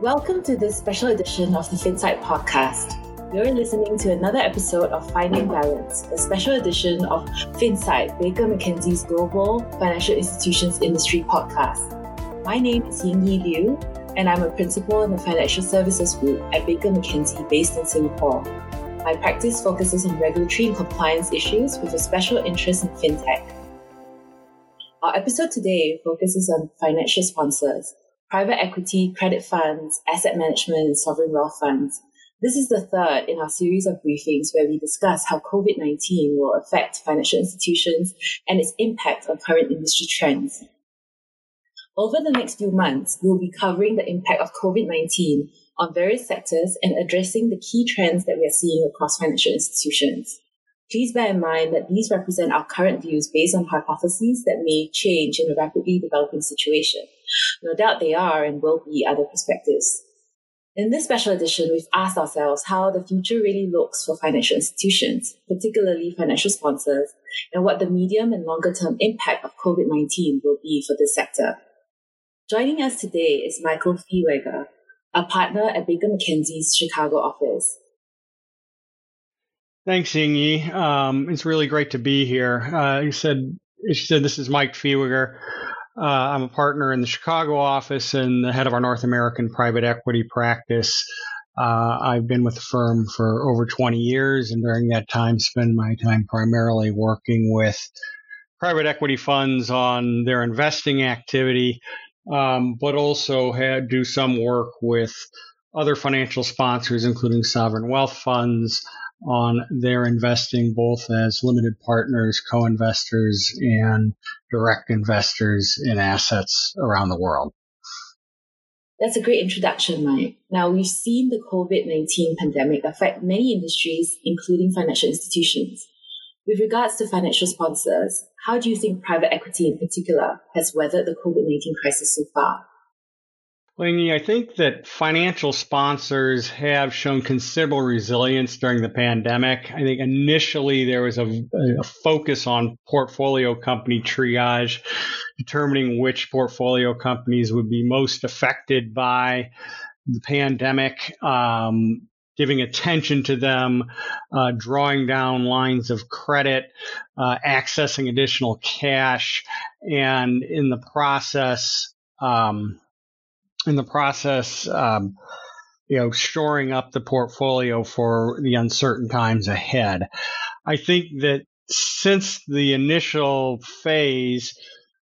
Welcome to this special edition of the FinSight podcast. You're listening to another episode of Finding Balance, a special edition of FinSight, Baker McKenzie's Global Financial Institutions Industry podcast. My name is Ying Yi Liew, and I'm a principal in the Financial Services Group at Baker McKenzie based in Singapore. My practice focuses on regulatory and compliance issues with a special interest in fintech. Our episode today focuses on financial sponsors, private equity, credit funds, asset management, and sovereign wealth funds. This is the third in our series of briefings where we discuss how COVID 19 will affect financial institutions and its impact on current industry trends. Over the next few months, we'll be covering the impact of COVID 19 on various sectors and addressing the key trends that we are seeing across financial institutions. Please bear in mind that these represent our current views based on hypotheses that may change in a rapidly developing situation. No doubt they are and will be other perspectives. In this special edition, we've asked ourselves how the future really looks for financial institutions, particularly financial sponsors, and what the medium and longer term impact of COVID 19 will be for this sector. Joining us today is Michael Fieweger, a partner at Baker McKenzie's Chicago office. Thanks, Ying Yi. Um, it's really great to be here. Uh, you said, you said this is Mike Fieweger. Uh, I'm a partner in the Chicago office and the head of our North American private equity practice. Uh, I've been with the firm for over 20 years, and during that time, spend my time primarily working with private equity funds on their investing activity, um, but also had do some work with other financial sponsors, including sovereign wealth funds, on their investing both as limited partners, co-investors, and direct investors in assets around the world. That's a great introduction, Mike. Now, we've seen the COVID 19 pandemic affect many industries, including financial institutions. With regards to financial sponsors, how do you think private equity in particular has weathered the COVID 19 crisis so far? I think that financial sponsors have shown considerable resilience during the pandemic. I think initially there was a, a, focus on portfolio company triage, determining which portfolio companies would be most affected by the pandemic. Um, giving attention to them, uh, drawing down lines of credit, uh, accessing additional cash, and in the process, um, in the process, um, you know, shoring up the portfolio for the uncertain times ahead. I think that since the initial phase,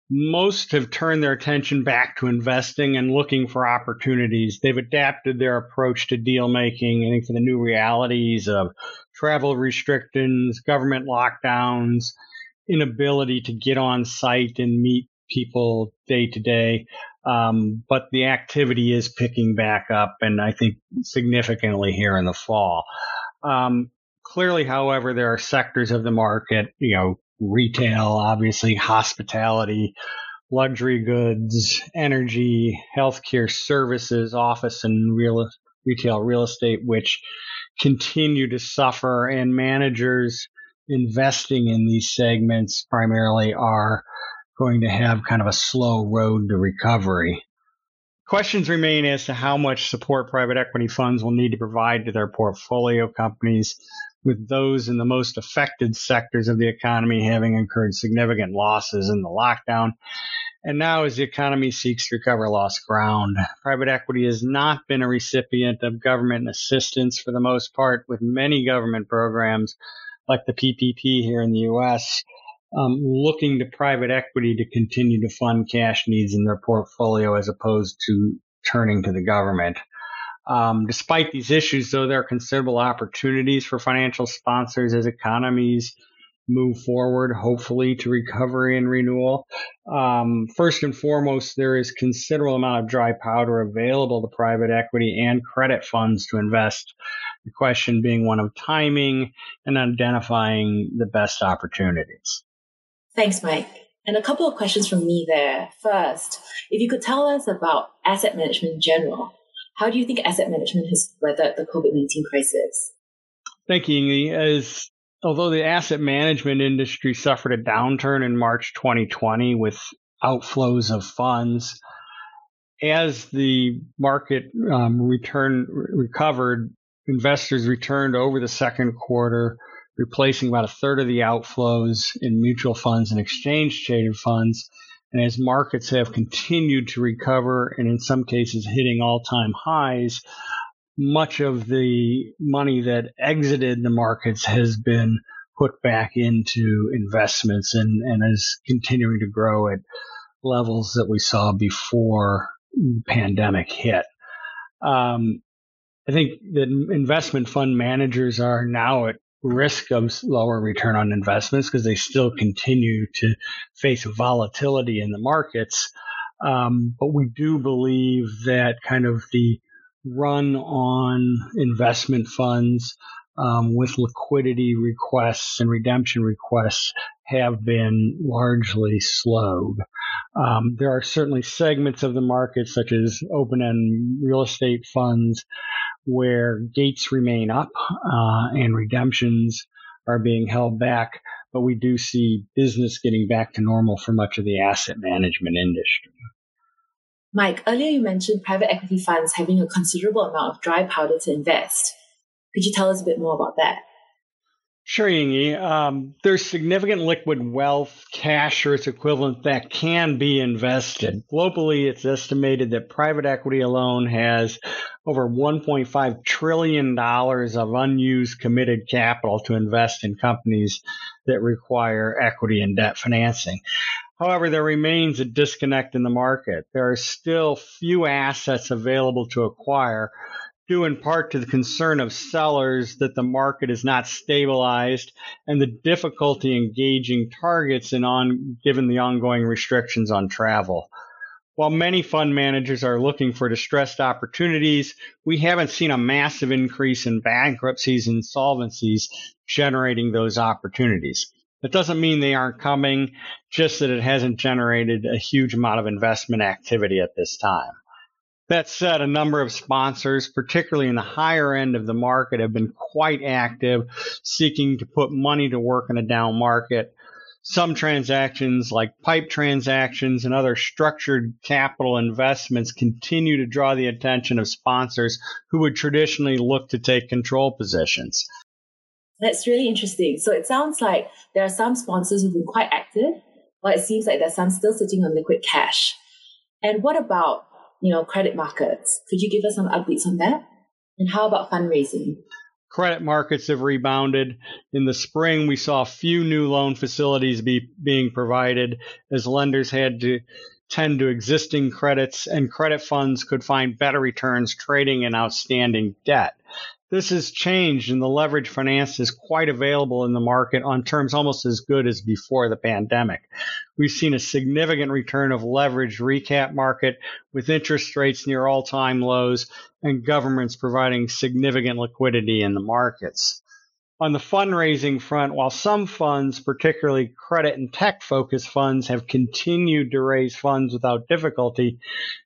most have turned their attention back to investing and looking for opportunities. They've adapted their approach to deal making, I think, for the new realities of travel restrictions, government lockdowns, inability to get on site and meet people day to day. Um, but the activity is picking back up, and I think significantly here in the fall. Um, clearly, however, there are sectors of the market, you know, retail, obviously, hospitality, luxury goods, energy, healthcare services, office and real retail real estate, which continue to suffer, and managers investing in these segments primarily are going to have kind of a slow road to recovery. Questions remain as to how much support private equity funds will need to provide to their portfolio companies, with those in the most affected sectors of the economy having incurred significant losses in the lockdown. And now, as the economy seeks to recover lost ground, private equity has not been a recipient of government assistance for the most part, with many government programs like the PPP here in the U.S um, looking to private equity to continue to fund cash needs in their portfolio as opposed to turning to the government. Um, despite these issues, though, there are considerable opportunities for financial sponsors as economies move forward, hopefully to recovery and renewal. Um, first and foremost, there is considerable amount of dry powder available to private equity and credit funds to invest. The question being one of timing and identifying the best opportunities. Thanks, Mike. And a couple of questions from me there. First, if you could tell us about asset management in general, how do you think asset management has weathered the COVID 19 crisis? Thank you. As although the asset management industry suffered a downturn in March 2020 with outflows of funds, as the market um, return recovered, investors returned over the second quarter, replacing about a third of the outflows in mutual funds and exchange traded funds. And as markets have continued to recover, and in some cases hitting all time highs, much of the money that exited the markets has been put back into investments and, and is continuing to grow at levels that we saw before the pandemic hit. Um, I think that investment fund managers are now at risk of lower return on investments because they still continue to face volatility in the markets. Um, but we do believe that kind of the run on investment funds um, with liquidity requests and redemption requests have been largely slowed. Um, there are certainly segments of the market, such as open end real estate funds, where gates remain up uh, and redemptions are being held back. But we do see business getting back to normal for much of the asset management industry. Mike, earlier you mentioned private equity funds having a considerable amount of dry powder to invest. Could you tell us a bit more about that? Sure, Yingy. Um, there's significant liquid wealth, cash or its equivalent, that can be invested. Globally, it's estimated that private equity alone has over $1.5 trillion of unused committed capital to invest in companies that require equity and debt financing. However, there remains a disconnect in the market. There are still few assets available to acquire due in part to the concern of sellers that the market is not stabilized and the difficulty engaging targets in on, given the ongoing restrictions on travel. While many fund managers are looking for distressed opportunities, we haven't seen a massive increase in bankruptcies and insolvencies generating those opportunities. It doesn't mean they aren't coming, just that it hasn't generated a huge amount of investment activity at this time. That said, a number of sponsors, particularly in the higher end of the market, have been quite active, seeking to put money to work in a down market. Some transactions, like pipe transactions and other structured capital investments, continue to draw the attention of sponsors who would traditionally look to take control positions. That's really interesting. So it sounds like there are some sponsors who've been quite active, but it seems like there's some still sitting on liquid cash. And what about you know, credit markets. Could you give us some updates on that? And how about fundraising? Credit markets have rebounded. In the spring, we saw few new loan facilities be, being provided as lenders had to tend to existing credits and credit funds could find better returns trading in outstanding debt. This has changed and the leverage finance is quite available in the market on terms almost as good as before the pandemic. We've seen a significant return of leverage recap market with interest rates near all time lows and governments providing significant liquidity in the markets. On the fundraising front, while some funds, particularly credit and tech focused funds, have continued to raise funds without difficulty,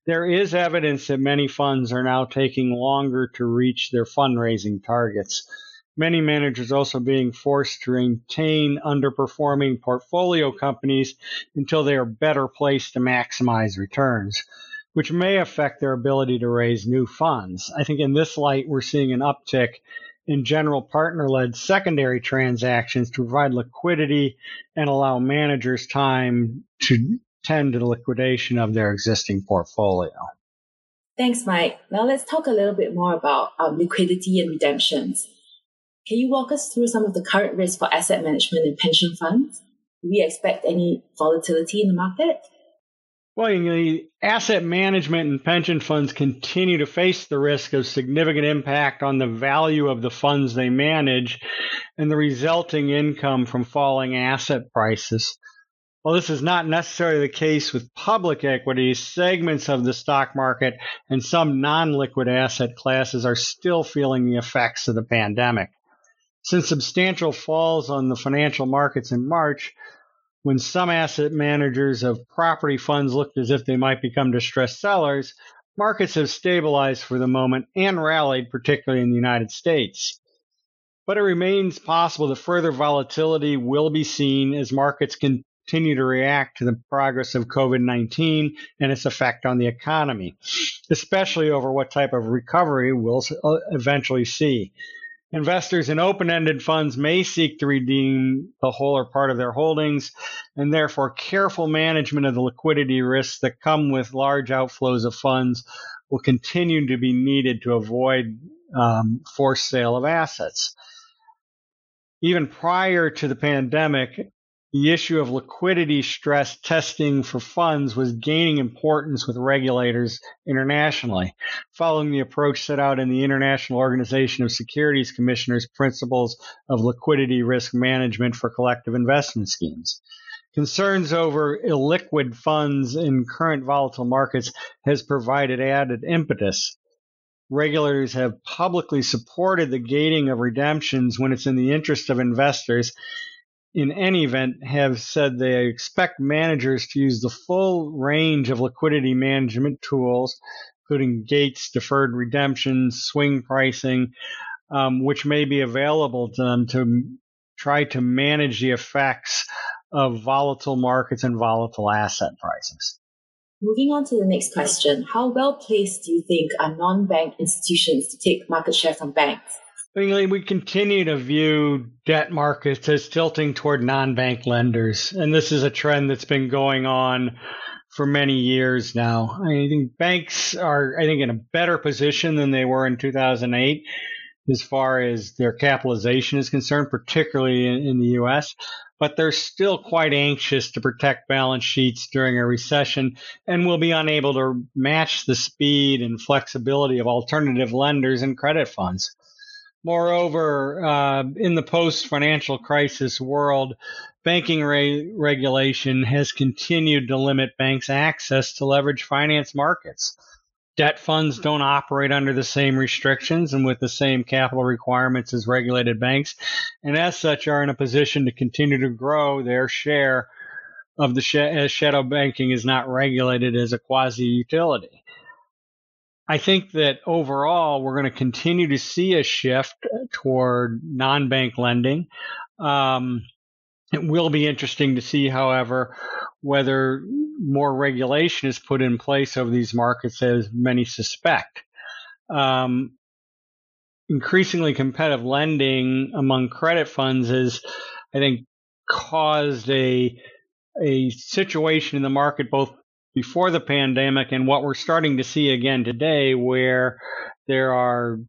there is evidence that many funds are now taking longer to reach their fundraising targets. Many managers also being forced to retain underperforming portfolio companies until they are better placed to maximize returns which may affect their ability to raise new funds. I think in this light, we're seeing an uptick in general partner led secondary transactions to provide liquidity and allow managers time to tend to the liquidation of their existing portfolio. Thanks, Mike. Now let's talk a little bit more about um, liquidity and redemptions. Can you walk us through some of the current risks for asset management and pension funds? Do we expect any volatility in the market? Well, the asset management and pension funds continue to face the risk of significant impact on the value of the funds they manage and the resulting income from falling asset prices. While this is not necessarily the case with public equities, segments of the stock market and some non liquid asset classes are still feeling the effects of the pandemic. Since substantial falls on the financial markets in March, when some asset managers of property funds looked as if they might become distressed sellers, markets have stabilized for the moment and rallied, particularly in the United States. But it remains possible that further volatility will be seen as markets continue to react to the progress of COVID 19 and its effect on the economy, especially over what type of recovery we'll uh, eventually see. Investors in open ended funds may seek to redeem the whole or part of their holdings, and therefore, careful management of the liquidity risks that come with large outflows of funds will continue to be needed to avoid um, forced sale of assets. Even prior to the pandemic, the issue of liquidity stress testing for funds was gaining importance with regulators internationally, following the approach set out in the International Organization of Securities Commissioners Principles of Liquidity Risk Management for Collective Investment Schemes. Concerns over illiquid funds in current volatile markets has provided added impetus. Regulators have publicly supported the gating of redemptions when it's in the interest of investors in any event, have said they expect managers to use the full range of liquidity management tools, including gates, deferred redemptions, swing pricing, um, which may be available to them to try to manage the effects of volatile markets and volatile asset prices. Moving on to the next question How well placed do you think are non bank institutions to take market share from banks? We continue to view debt markets as tilting toward non-bank lenders, and this is a trend that's been going on for many years now. I think banks are, I think, in a better position than they were in 2008 as far as their capitalization is concerned, particularly in, in the U.S. But they're still quite anxious to protect balance sheets during a recession and will be unable to match the speed and flexibility of alternative lenders and credit funds. Moreover, uh, in the post financial crisis world, banking re- regulation has continued to limit banks' access to leverage finance markets. Debt funds don't operate under the same restrictions and with the same capital requirements as regulated banks, and as such are in a position to continue to grow their share of the sh- as shadow banking is not regulated as a quasi utility. I think that overall, we're going to continue to see a shift toward non bank lending. Um, it will be interesting to see, however, whether more regulation is put in place over these markets, as many suspect. Um, increasingly competitive lending among credit funds has, I think, caused a a situation in the market both before the pandemic and what we're starting to see again today where there are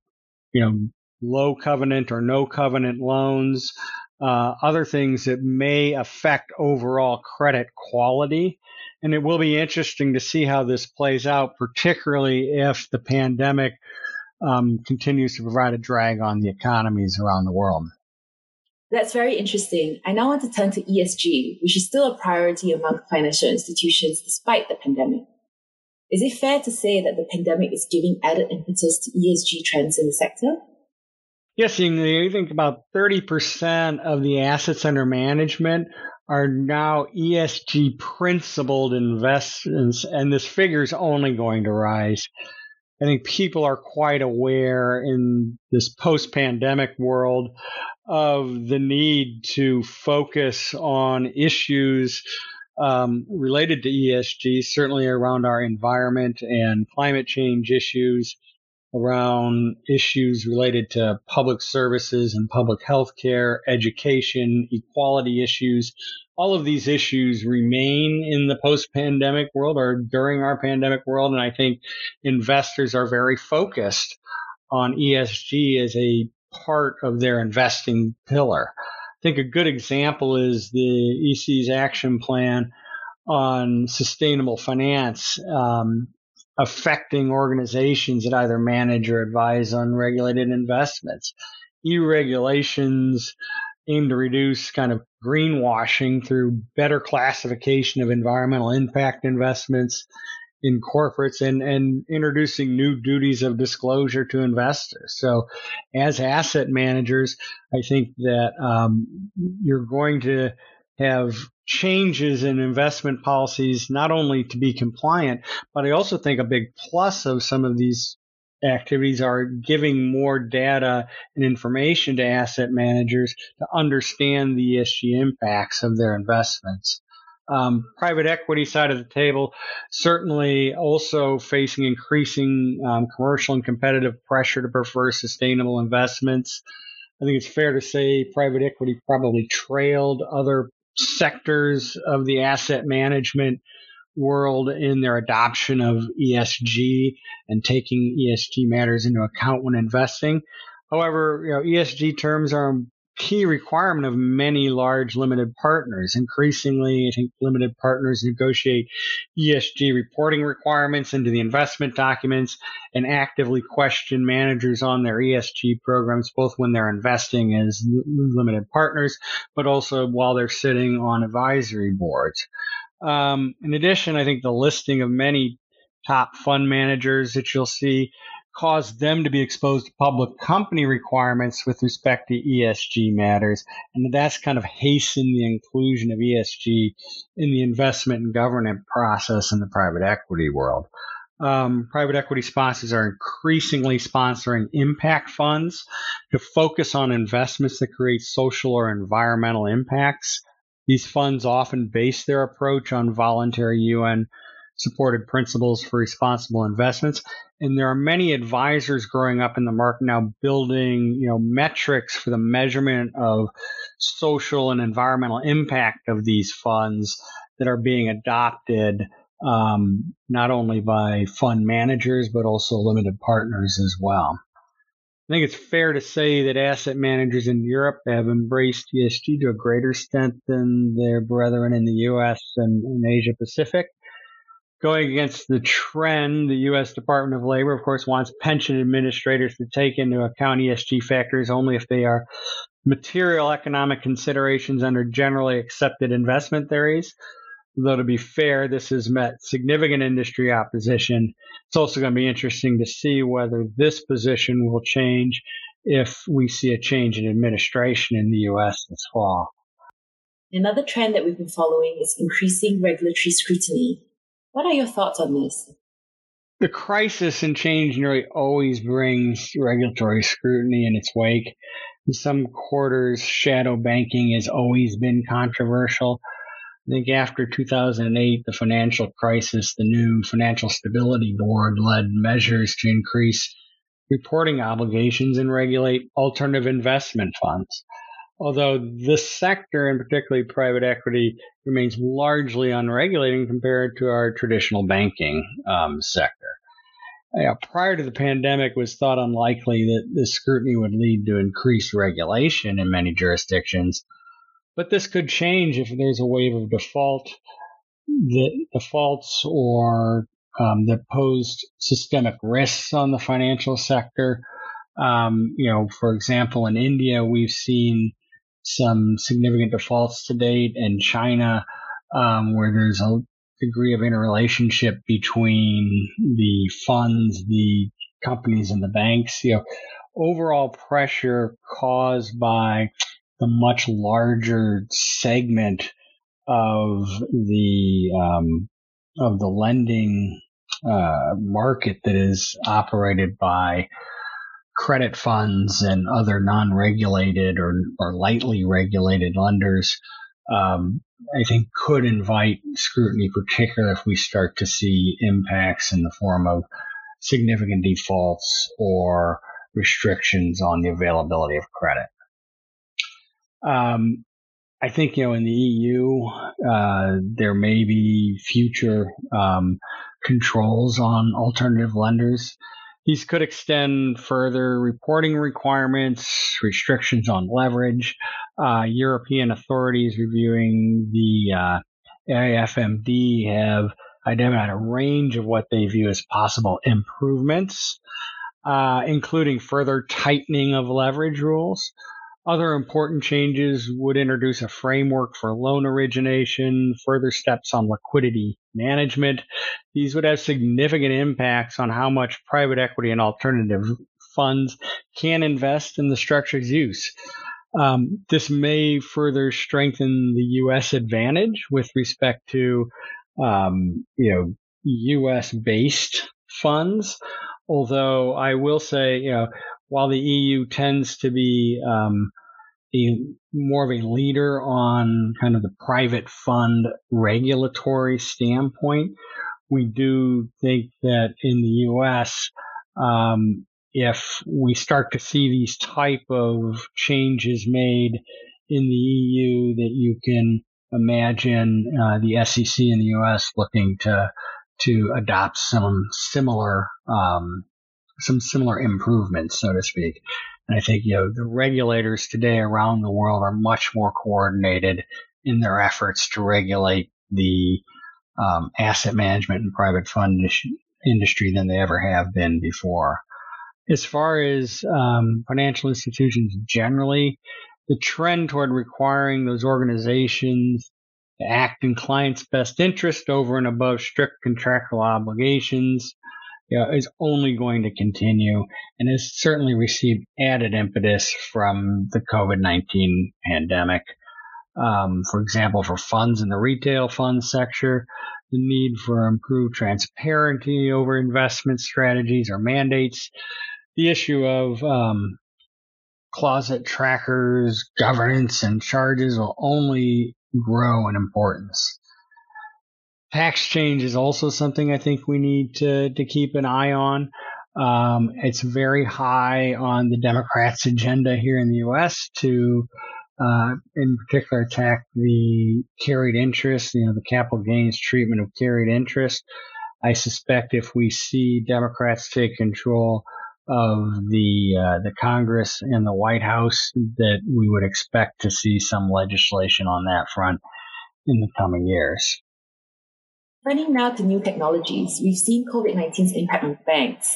you know low covenant or no covenant loans uh, other things that may affect overall credit quality. And it will be interesting to see how this plays out particularly if the pandemic um, continues to provide a drag on the economies around the world that's very interesting. I now want to turn to ESG, which is still a priority among financial institutions despite the pandemic. Is it fair to say that the pandemic is giving added impetus to ESG trends in the sector? Yes, you think about 30% of the assets under management are now ESG principled investments, and this figure is only going to rise. I think people are quite aware in this post pandemic world of the need to focus on issues um, related to ESG, certainly around our environment and climate change issues, around issues related to public services and public health care, education, equality issues. All of these issues remain in the post pandemic world or during our pandemic world. And I think investors are very focused on ESG as a part of their investing pillar. I think a good example is the EC's action plan on sustainable finance, um, affecting organizations that either manage or advise unregulated investments. EU regulations aim to reduce kind of greenwashing through better classification of environmental impact investments in corporates and, and introducing new duties of disclosure to investors. So, as asset managers, I think that um, you're going to have changes in investment policies, not only to be compliant, but I also think a big plus of some of these activities are giving more data and information to asset managers to understand the ESG impacts of their investments. Um, private equity side of the table, certainly also facing increasing um, commercial and competitive pressure to prefer sustainable investments. I think it's fair to say private equity probably trailed other sectors of the asset management world in their adoption of ESG and taking ESG matters into account when investing. However, you know, ESG terms are key requirement of many large limited partners. Increasingly, I think limited partners negotiate ESG reporting requirements into the investment documents and actively question managers on their ESG programs, both when they're investing as limited partners, but also while they're sitting on advisory boards. Um, in addition, I think the listing of many top fund managers that you'll see cause them to be exposed to public company requirements with respect to ESG matters. And that's kind of hastened the inclusion of ESG in the investment and governance process in the private equity world. Um, private equity sponsors are increasingly sponsoring impact funds to focus on investments that create social or environmental impacts. These funds often base their approach on voluntary UN supported principles for responsible investments. And there are many advisors growing up in the market now building, you know, metrics for the measurement of social and environmental impact of these funds that are being adopted um, not only by fund managers but also limited partners as well. I think it's fair to say that asset managers in Europe have embraced ESG to a greater extent than their brethren in the US and in Asia Pacific. Going against the trend, the U.S. Department of Labor, of course, wants pension administrators to take into account ESG factors only if they are material economic considerations under generally accepted investment theories. Though to be fair, this has met significant industry opposition. It's also going to be interesting to see whether this position will change if we see a change in administration in the U.S. this fall. Another trend that we've been following is increasing regulatory scrutiny. What are your thoughts on this? The crisis and change nearly always brings regulatory scrutiny in its wake. In some quarters, shadow banking has always been controversial. I think after 2008, the financial crisis, the new Financial Stability Board led measures to increase reporting obligations and regulate alternative investment funds. Although this sector, and particularly private equity, remains largely unregulated compared to our traditional banking um, sector. Prior to the pandemic, it was thought unlikely that this scrutiny would lead to increased regulation in many jurisdictions but this could change if there's a wave of default that defaults or um, that posed systemic risks on the financial sector. Um, you know, for example, in India, we've seen some significant defaults to date, in China, um, where there's a degree of interrelationship between the funds, the companies, and the banks. You know, overall pressure caused by the much larger segment of the um, of the lending uh, market that is operated by credit funds and other non-regulated or, or lightly regulated lenders, um, I think could invite scrutiny, particularly if we start to see impacts in the form of significant defaults or restrictions on the availability of credit. Um, I think you know in the EU uh, there may be future um, controls on alternative lenders. These could extend further reporting requirements, restrictions on leverage. Uh, European authorities reviewing the uh, AIFMD have identified a range of what they view as possible improvements, uh, including further tightening of leverage rules. Other important changes would introduce a framework for loan origination, further steps on liquidity management. These would have significant impacts on how much private equity and alternative funds can invest in the structure's use. Um, this may further strengthen the U.S. advantage with respect to, um, you know, U.S. based funds. Although I will say, you know, while the EU tends to be um, a more of a leader on kind of the private fund regulatory standpoint. We do think that in the U.S., um, if we start to see these type of changes made in the EU, that you can imagine uh, the SEC in the U.S. looking to to adopt some similar um, some similar improvements, so to speak. And I think, you know, the regulators today around the world are much more coordinated in their efforts to regulate the um, asset management and private fund industry than they ever have been before. As far as um, financial institutions generally, the trend toward requiring those organizations to act in clients' best interest over and above strict contractual obligations you know, is only going to continue and has certainly received added impetus from the COVID 19 pandemic. Um, for example, for funds in the retail fund sector, the need for improved transparency over investment strategies or mandates, the issue of um, closet trackers, governance, and charges will only grow in importance. Tax change is also something I think we need to, to keep an eye on. Um, it's very high on the Democrats' agenda here in the U.S. to, uh, in particular, attack the carried interest, you know, the capital gains treatment of carried interest. I suspect if we see Democrats take control of the uh, the Congress and the White House, that we would expect to see some legislation on that front in the coming years. Turning now to new technologies, we've seen COVID 19's impact on banks.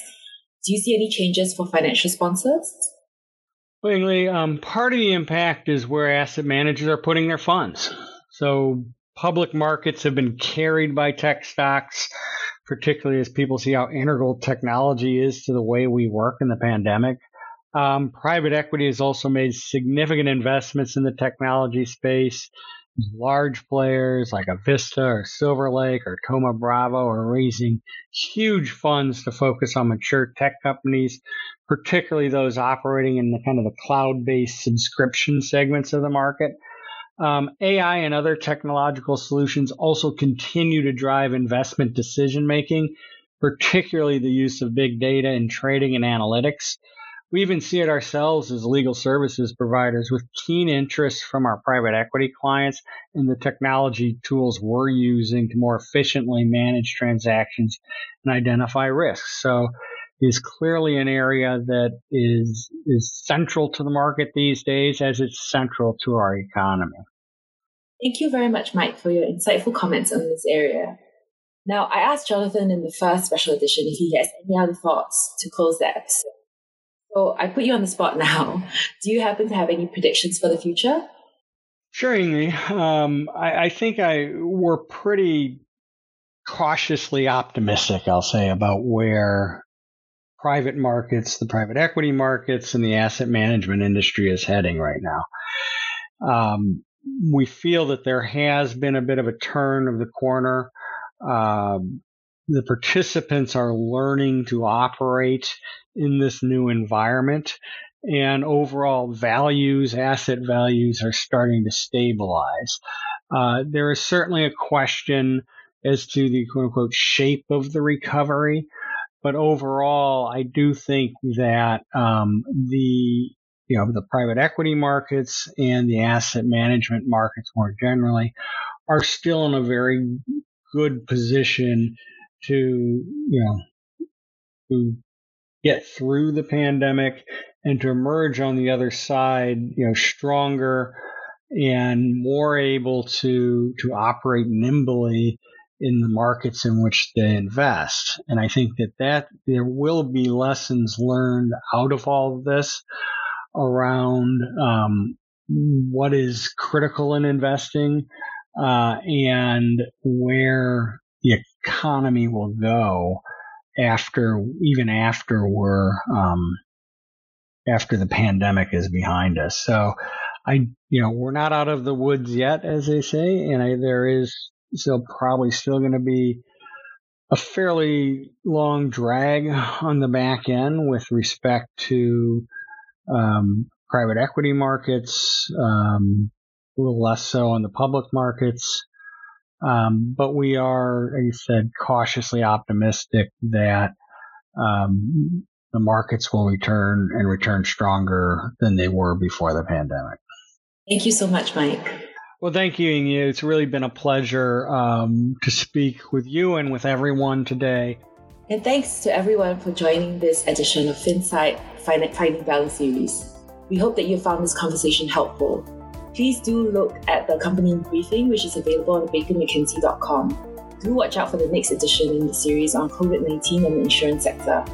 Do you see any changes for financial sponsors? Well, um, part of the impact is where asset managers are putting their funds. So public markets have been carried by tech stocks, particularly as people see how integral technology is to the way we work in the pandemic. Um, private equity has also made significant investments in the technology space large players like a Vista or Silver Lake or Thoma Bravo are raising huge funds to focus on mature tech companies, particularly those operating in the kind of the cloud-based subscription segments of the market. Um, AI and other technological solutions also continue to drive investment decision making, particularly the use of big data in trading and analytics. We even see it ourselves as legal services providers with keen interest from our private equity clients in the technology tools we're using to more efficiently manage transactions and identify risks. So is clearly an area that is is central to the market these days as it's central to our economy. Thank you very much, Mike, for your insightful comments on this area. Now, I asked Jonathan in the first special edition if he has any other thoughts to close that episode. So I put you on the spot now. Do you happen to have any predictions for the future? Sure. Um, I, I think I we're pretty cautiously optimistic, I'll say, about where private markets, the private equity markets, and the asset management industry is heading right now. Um, we feel that there has been a bit of a turn of the corner. Um, the participants are learning to operate in this new environment and overall values, asset values are starting to stabilize. Uh, there is certainly a question as to the quote unquote shape of the recovery, but overall, I do think that um, the you know the private equity markets and the asset management markets more generally are still in a very good position to you know to get through the pandemic and to emerge on the other side, you know, stronger and more able to to operate nimbly in the markets in which they invest. And I think that that there will be lessons learned out of all of this around um, what is critical in investing uh, and where the economy will go after even after we're um, after the pandemic is behind us. So I you know we're not out of the woods yet, as they say, and I, there is still probably still going to be a fairly long drag on the back end with respect to um, private equity markets, um, a little less so on the public markets. Um, but we are, as you said, cautiously optimistic that um, the markets will return and return stronger than they were before the pandemic. Thank you so much, Mike. Well, thank you, Inge. It's really been a pleasure um, to speak with you and with everyone today. And thanks to everyone for joining this edition of FinSight Finding Balance series. We hope that you found this conversation helpful. Please do look at the accompanying briefing, which is available on bakermckenzie.com. Do watch out for the next edition in the series on COVID 19 and the insurance sector.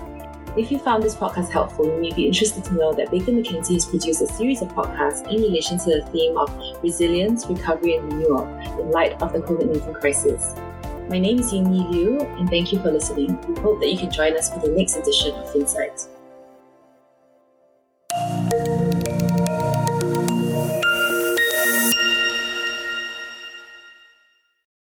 If you found this podcast helpful, you may be interested to know that Baker McKenzie has produced a series of podcasts in relation to the theme of resilience, recovery, and renewal in light of the COVID 19 crisis. My name is Ying Liew, and thank you for listening. We hope that you can join us for the next edition of Insights.